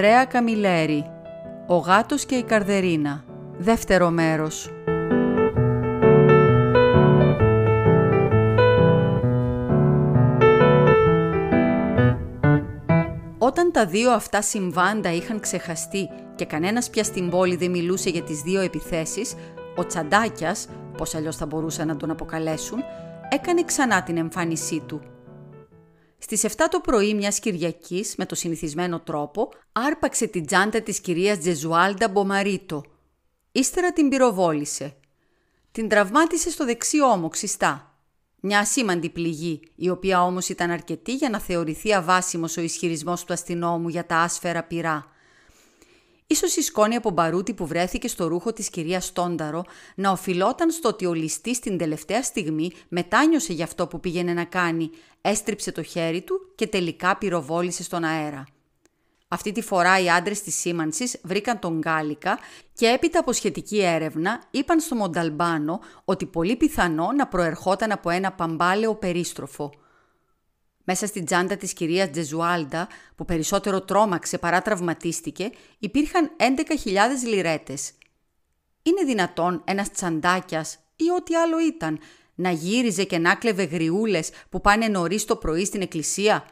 Αντρέα Καμιλέρη Ο γάτος και η καρδερίνα Δεύτερο μέρος Όταν τα δύο αυτά συμβάντα είχαν ξεχαστεί και κανένας πια στην πόλη δεν μιλούσε για τις δύο επιθέσεις, ο Τσαντάκιας, πώς αλλιώς θα μπορούσαν να τον αποκαλέσουν, έκανε ξανά την εμφάνισή του. Στις 7 το πρωί μιας Κυριακής, με το συνηθισμένο τρόπο, άρπαξε την τσάντα της κυρίας Τζεζουάλντα Μπομαρίτο. Ύστερα την πυροβόλησε. Την τραυμάτισε στο δεξί ώμο ξιστά. Μια ασήμαντη πληγή, η οποία όμως ήταν αρκετή για να θεωρηθεί αβάσιμος ο ισχυρισμός του αστυνόμου για τα άσφαιρα πυρά. Ίσως η σκόνη από μπαρούτι που βρέθηκε στο ρούχο της κυρίας Στόνταρο να οφειλόταν στο ότι ο ληστής την τελευταία στιγμή μετάνιωσε για αυτό που πήγαινε να κάνει, έστριψε το χέρι του και τελικά πυροβόλησε στον αέρα. Αυτή τη φορά οι άντρες της σήμανσης βρήκαν τον Γκάλικα και έπειτα από σχετική έρευνα είπαν στο Μονταλμπάνο ότι πολύ πιθανό να προερχόταν από ένα παμπάλαιο περίστροφο. Μέσα στην τσάντα της κυρίας Τζεζουάλντα, που περισσότερο τρόμαξε παρά τραυματίστηκε, υπήρχαν 11.000 λιρέτες. Είναι δυνατόν ένας τσαντάκιας ή ό,τι άλλο ήταν να γύριζε και να κλεβε γριούλες που πάνε νωρίς το πρωί στην εκκλησία –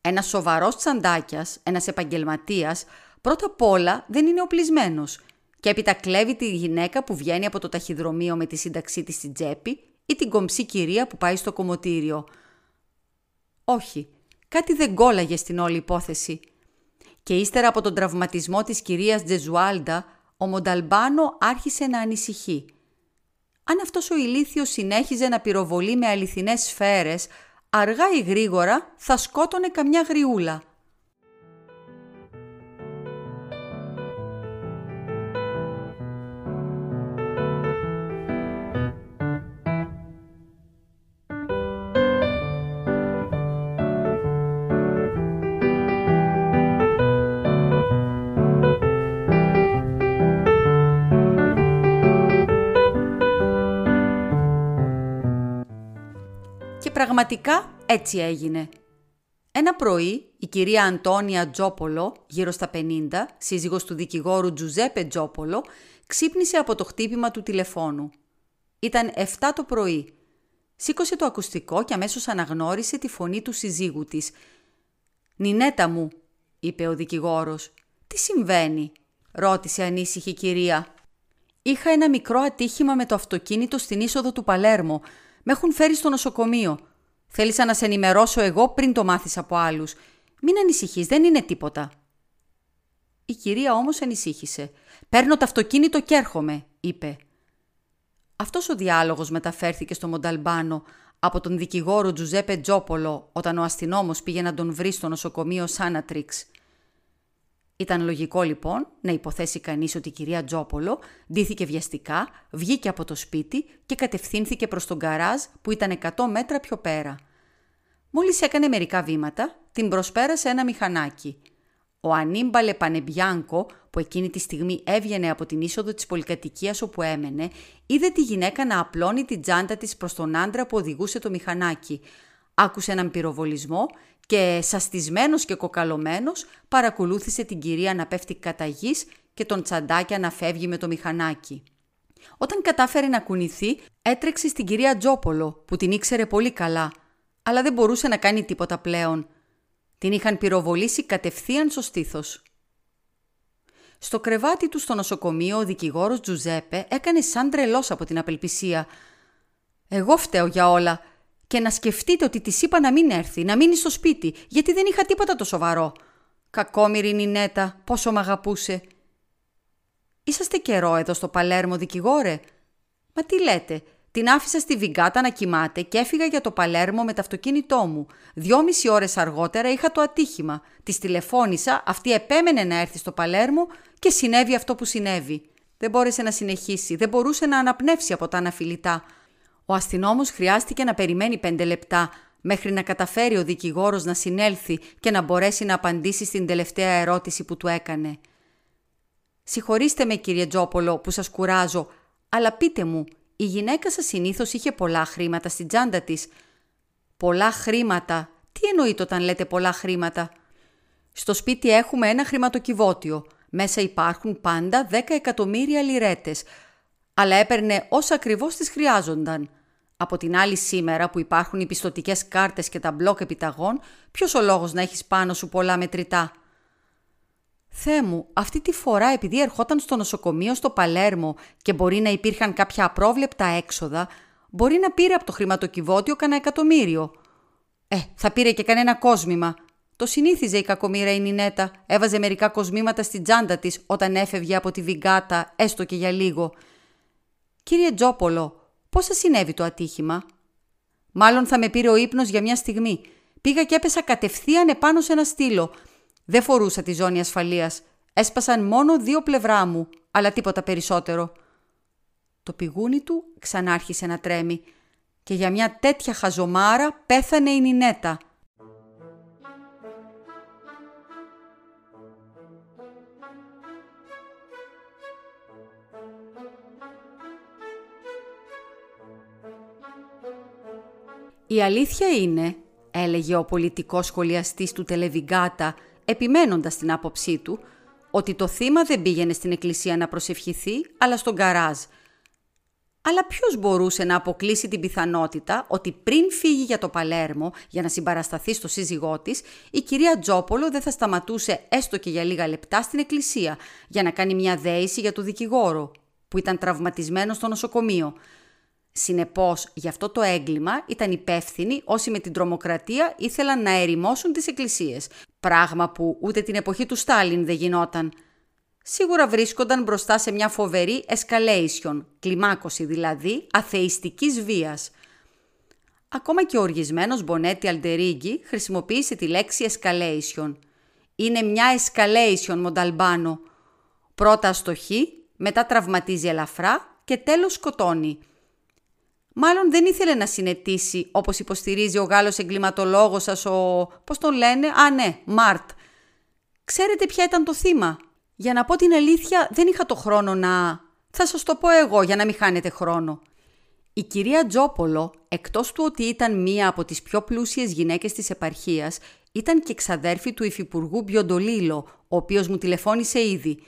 ένας σοβαρός τσαντάκιας, ένας επαγγελματίας, πρώτα απ' όλα δεν είναι οπλισμένος και έπειτα κλέβει τη γυναίκα που βγαίνει από το ταχυδρομείο με τη σύνταξή της στην τσέπη ή την κομψή κυρία που πάει στο κομμωτήριο. Όχι, κάτι δεν κόλλαγε στην όλη υπόθεση. Και ύστερα από τον τραυματισμό της κυρίας Τζεζουάλντα, ο Μονταλμπάνο άρχισε να ανησυχεί. Αν αυτός ο ηλίθιος συνέχιζε να πυροβολεί με αληθινές σφαίρες, αργά ή γρήγορα θα σκότωνε καμιά γριούλα. Πραγματικά έτσι έγινε. Ένα πρωί η κυρία Αντώνια Τζόπολο, γύρω στα 50, σύζυγος του δικηγόρου Τζουζέπε Τζόπολο, ξύπνησε από το χτύπημα του τηλεφώνου. Ήταν 7 το πρωί. Σήκωσε το ακουστικό και αμέσως αναγνώρισε τη φωνή του συζύγου της. «Νινέτα μου», είπε ο δικηγόρος. «Τι συμβαίνει» ρώτησε ανήσυχη η κυρία. «Είχα ένα μικρό ατύχημα με το αυτοκίνητο στην είσοδο του Παλέρμο. Με έχουν φέρει στο νοσοκομείο. Θέλησα να σε ενημερώσω εγώ πριν το μάθεις από άλλους. Μην ανησυχείς, δεν είναι τίποτα. Η κυρία όμως ανησύχησε. «Παίρνω το αυτοκίνητο και έρχομαι», είπε. Αυτός ο διάλογος μεταφέρθηκε στο Μονταλμπάνο από τον δικηγόρο Τζουζέπε Τζόπολο όταν ο αστυνόμος πήγε να τον βρει στο νοσοκομείο Σάνατριξ. Ήταν λογικό λοιπόν να υποθέσει κανείς ότι η κυρία Τζόπολο ντύθηκε βιαστικά, βγήκε από το σπίτι και κατευθύνθηκε προς τον καράζ που ήταν 100 μέτρα πιο πέρα. Μόλις έκανε μερικά βήματα, την προσπέρασε ένα μηχανάκι. Ο Ανίμπαλε Πανεμπιάνκο, που εκείνη τη στιγμή έβγαινε από την είσοδο της πολυκατοικίας όπου έμενε, είδε τη γυναίκα να απλώνει την τσάντα της προς τον άντρα που οδηγούσε το μηχανάκι. Άκουσε έναν πυροβολισμό και σαστισμένος και κοκαλωμένος παρακολούθησε την κυρία να πέφτει κατά γης και τον τσαντάκια να φεύγει με το μηχανάκι. Όταν κατάφερε να κουνηθεί, έτρεξε στην κυρία Τζόπολο, που την ήξερε πολύ καλά, αλλά δεν μπορούσε να κάνει τίποτα πλέον. Την είχαν πυροβολήσει κατευθείαν στο στήθος. Στο κρεβάτι του στο νοσοκομείο ο δικηγόρος Τζουζέπε έκανε σαν τρελός από την απελπισία. «Εγώ φταίω για όλα και να σκεφτείτε ότι της είπα να μην έρθει, να μείνει στο σπίτι, γιατί δεν είχα τίποτα το σοβαρό. Κακόμοιρη Νινέτα, πόσο μ' αγαπούσε. Είσαστε καιρό εδώ στο Παλέρμο, δικηγόρε. Μα τι λέτε, την άφησα στη Βιγκάτα να κοιμάται και έφυγα για το Παλέρμο με το αυτοκίνητό μου. Δυόμιση ώρες αργότερα είχα το ατύχημα. Της τηλεφώνησα, αυτή επέμενε να έρθει στο Παλέρμο και συνέβη αυτό που συνέβη. Δεν μπόρεσε να συνεχίσει, δεν μπορούσε να αναπνεύσει από τα αναφιλητά. Ο αστυνόμος χρειάστηκε να περιμένει πέντε λεπτά μέχρι να καταφέρει ο δικηγόρος να συνέλθει και να μπορέσει να απαντήσει στην τελευταία ερώτηση που του έκανε. «Συγχωρήστε με κύριε Τζόπολο που σας κουράζω, αλλά πείτε μου, η γυναίκα σας συνήθως είχε πολλά χρήματα στην τσάντα της». «Πολλά χρήματα; Τι εννοείται όταν λέτε πολλά χρήματα» Στο σπίτι έχουμε ένα χρηματοκιβώτιο. Μέσα υπάρχουν πάντα 10 εκατομμύρια λιρέτες. Αλλά έπαιρνε όσα ακριβώς τις χρειάζονταν. Από την άλλη σήμερα που υπάρχουν οι πιστοτικές κάρτες και τα μπλοκ επιταγών, ποιος ο λόγος να έχεις πάνω σου πολλά μετρητά; Θεέ μου, αυτή τη φορά επειδή ερχόταν στο νοσοκομείο στο Παλέρμο και μπορεί να υπήρχαν κάποια απρόβλεπτα έξοδα, μπορεί να πήρε από το χρηματοκιβώτιο κανένα εκατομμύριο. Ε, θα πήρε και κανένα κόσμημα. Το συνήθιζε η κακομήρα η Νινέτα. Έβαζε μερικά κοσμήματα στην τσάντα της όταν έφευγε από τη Βιγκάτα, έστω και για λίγο. «Κύριε Τζόπολο, πώς σας συνέβη το ατύχημα» «Μάλλον θα με πήρε ο ύπνος για μια στιγμή. Πήγα και έπεσα κατευθείαν επάνω σε ένα στήλο. Δεν φορούσα τη ζώνη ασφαλείας. Έσπασαν μόνο δύο πλευρά μου, αλλά τίποτα περισσότερο». Το πηγούνι του ξανάρχισε να τρέμει και για μια τέτοια χαζομάρα πέθανε η Νινέτα – «Η αλήθεια είναι», έλεγε ο πολιτικός σχολιαστής του Τελεβιγκάτα, επιμένοντας την άποψή του, ότι το θύμα δεν πήγαινε στην εκκλησία να προσευχηθεί, αλλά στον καράζ. Αλλά ποιος μπορούσε να αποκλείσει την πιθανότητα ότι πριν φύγει για το Παλέρμο για να συμπαρασταθεί στο σύζυγό της, η κυρία Τζόπολο δεν θα σταματούσε έστω και για λίγα λεπτά στην εκκλησία για να κάνει μια δέηση για το δικηγόρο, που ήταν τραυματισμένο στο νοσοκομείο Συνεπώς, γι' αυτό το έγκλημα ήταν υπεύθυνοι όσοι με την τρομοκρατία ήθελαν να ερημώσουν τις εκκλησίες, πράγμα που ούτε την εποχή του Στάλιν δεν γινόταν. Σίγουρα βρίσκονταν μπροστά σε μια φοβερή escalation, κλιμάκωση δηλαδή αθεϊστικής βίας. Ακόμα και ο οργισμένος Μπονέτη Αλτερίγκη χρησιμοποίησε τη λέξη escalation. Είναι μια escalation, Μονταλμπάνο. Πρώτα αστοχή, μετά τραυματίζει ελαφρά και τέλος σκοτώνει – Μάλλον δεν ήθελε να συνετίσει, όπως υποστηρίζει ο Γάλλος εγκληματολόγος σας, ο... πώς τον λένε, α ναι, Μάρτ. Ξέρετε ποια ήταν το θύμα; Για να πω την αλήθεια, δεν είχα το χρόνο να... Θα σας το πω εγώ, για να μην χάνετε χρόνο. Η κυρία Τζόπολο, εκτός του ότι ήταν μία από τις πιο πλούσιες γυναίκες της επαρχίας, ήταν και ξαδέρφη του υφυπουργού Μπιοντολίλο, ο οποίος μου τηλεφώνησε ήδη.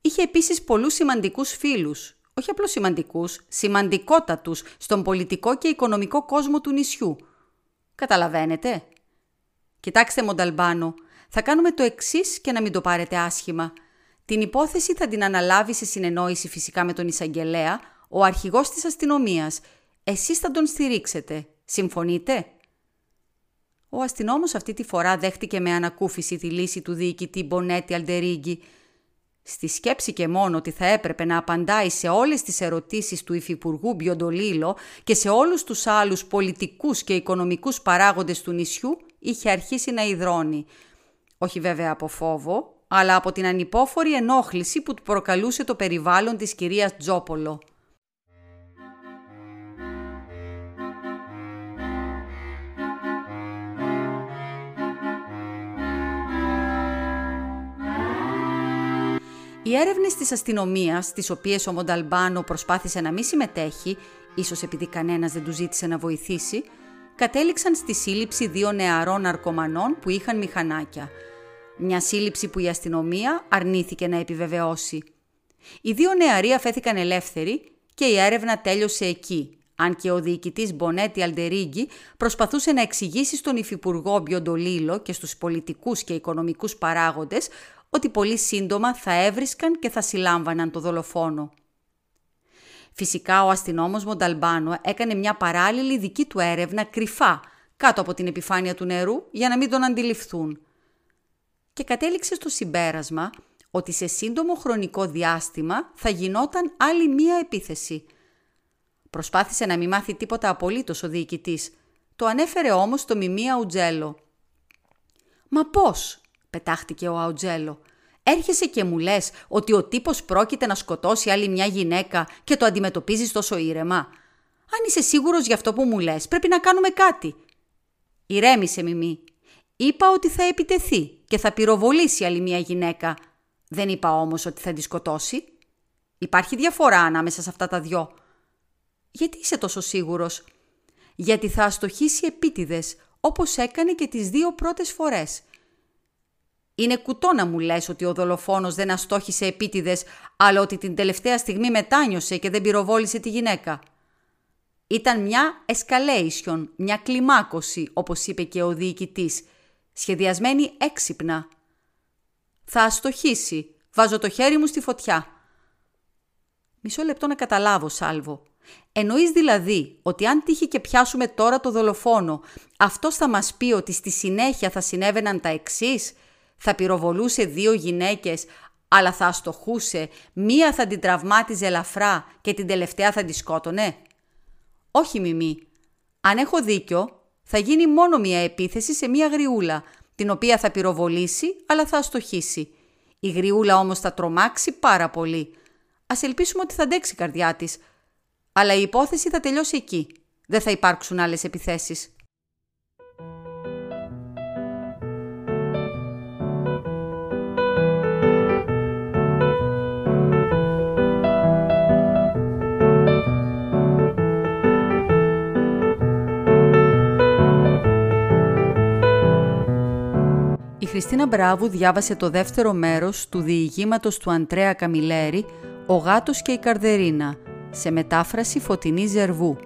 Είχε επίσης πολλούς σημαντικούς φίλους, όχι απλώς σημαντικούς, σημαντικότατους στον πολιτικό και οικονομικό κόσμο του νησιού. Καταλαβαίνετε; Κοιτάξτε Μονταλμπάνο, θα κάνουμε το εξής και να μην το πάρετε άσχημα. Την υπόθεση θα την αναλάβει σε συνεννόηση φυσικά με τον εισαγγελέα, ο αρχηγός της αστυνομίας. Εσείς θα τον στηρίξετε. Συμφωνείτε; Ο αστυνόμος αυτή τη φορά δέχτηκε με ανακούφιση τη λύση του διοικητή Μπονέτη Αλντερίγκη Στη σκέψη και μόνο ότι θα έπρεπε να απαντάει σε όλες τις ερωτήσεις του Υφυπουργού Μπιοντολίλο και σε όλους τους άλλους πολιτικούς και οικονομικούς παράγοντες του νησιού, είχε αρχίσει να υδρώνει. Όχι βέβαια από φόβο, αλλά από την ανυπόφορη ενόχληση που του προκαλούσε το περιβάλλον της κυρίας Τζόπολο. Οι έρευνες της αστυνομίας, στι οποίες ο Μονταλμπάνο προσπάθησε να μην συμμετέχει, ίσως επειδή κανένας δεν του ζήτησε να βοηθήσει, κατέληξαν στη σύλληψη δύο νεαρών ναρκωμανών που είχαν μηχανάκια. Μια σύλληψη που η αστυνομία αρνήθηκε να επιβεβαιώσει. Οι δύο νεαροί αφέθηκαν ελεύθεροι και η έρευνα τέλειωσε εκεί, αν και ο διοικητής Μπονέτη Αλντερίγκη προσπαθούσε να εξηγήσει στον Υφυπουργό Μπιοντολίλο και στους πολιτικούς και οικονομικούς παράγοντες ότι πολύ σύντομα θα έβρισκαν και θα συλλάμβαναν το δολοφόνο. Φυσικά ο αστυνόμος Μονταλμπάνο έκανε μια παράλληλη δική του έρευνα κρυφά κάτω από την επιφάνεια του νερού για να μην τον αντιληφθούν. Και κατέληξε στο συμπέρασμα ότι σε σύντομο χρονικό διάστημα θα γινόταν άλλη μία επίθεση. Προσπάθησε να μην μάθει τίποτα απολύτως ο διοικητής. Το ανέφερε όμως το Μιμία Ουτζέλο. «Μα πώς» πετάχτηκε ο Αουτζέλο. Έρχεσαι και μου λες ότι ο τύπος πρόκειται να σκοτώσει άλλη μια γυναίκα και το αντιμετωπίζεις τόσο ήρεμα; Αν είσαι σίγουρος για αυτό που μου λες, πρέπει να κάνουμε κάτι. Ηρέμησε, Μιμή. Είπα ότι θα επιτεθεί και θα πυροβολήσει άλλη μια γυναίκα. Δεν είπα όμως ότι θα τη σκοτώσει. Υπάρχει διαφορά ανάμεσα σε αυτά τα δυο. Γιατί είσαι τόσο σίγουρος; Γιατί θα αστοχήσει επίτηδες, όπως έκανε και τις δύο πρώτες φορές – Είναι κουτό να μου λες ότι ο δολοφόνος δεν αστόχησε επίτηδες, αλλά ότι την τελευταία στιγμή μετάνιωσε και δεν πυροβόλησε τη γυναίκα. Ήταν μια escalation, μια κλιμάκωση, όπως είπε και ο διοικητής, σχεδιασμένη έξυπνα. Θα αστοχήσει. Βάζω το χέρι μου στη φωτιά. Μισό λεπτό να καταλάβω, Σάλβο. Εννοείς δηλαδή ότι αν τύχει και πιάσουμε τώρα το δολοφόνο, αυτός θα μας πει ότι στη συνέχεια θα συνέβαιναν τα εξής, θα πυροβολούσε δύο γυναίκες, αλλά θα αστοχούσε, μία θα την τραυμάτιζε ελαφρά και την τελευταία θα τη σκότωνε. Όχι Μιμή, αν έχω δίκιο, θα γίνει μόνο μία επίθεση σε μία γριούλα, την οποία θα πυροβολήσει, αλλά θα αστοχήσει. Η γριούλα όμως θα τρομάξει πάρα πολύ. Ας ελπίσουμε ότι θα αντέξει η καρδιά της, αλλά η υπόθεση θα τελειώσει εκεί. Δεν θα υπάρξουν άλλες επιθέσεις. Η Χριστίνα Μπράβου διάβασε το δεύτερο μέρος του διηγήματος του Αντρέα Καμιλέρη «Ο γάτος και η καρδερίνα» σε μετάφραση Φωτεινή Ζερβού.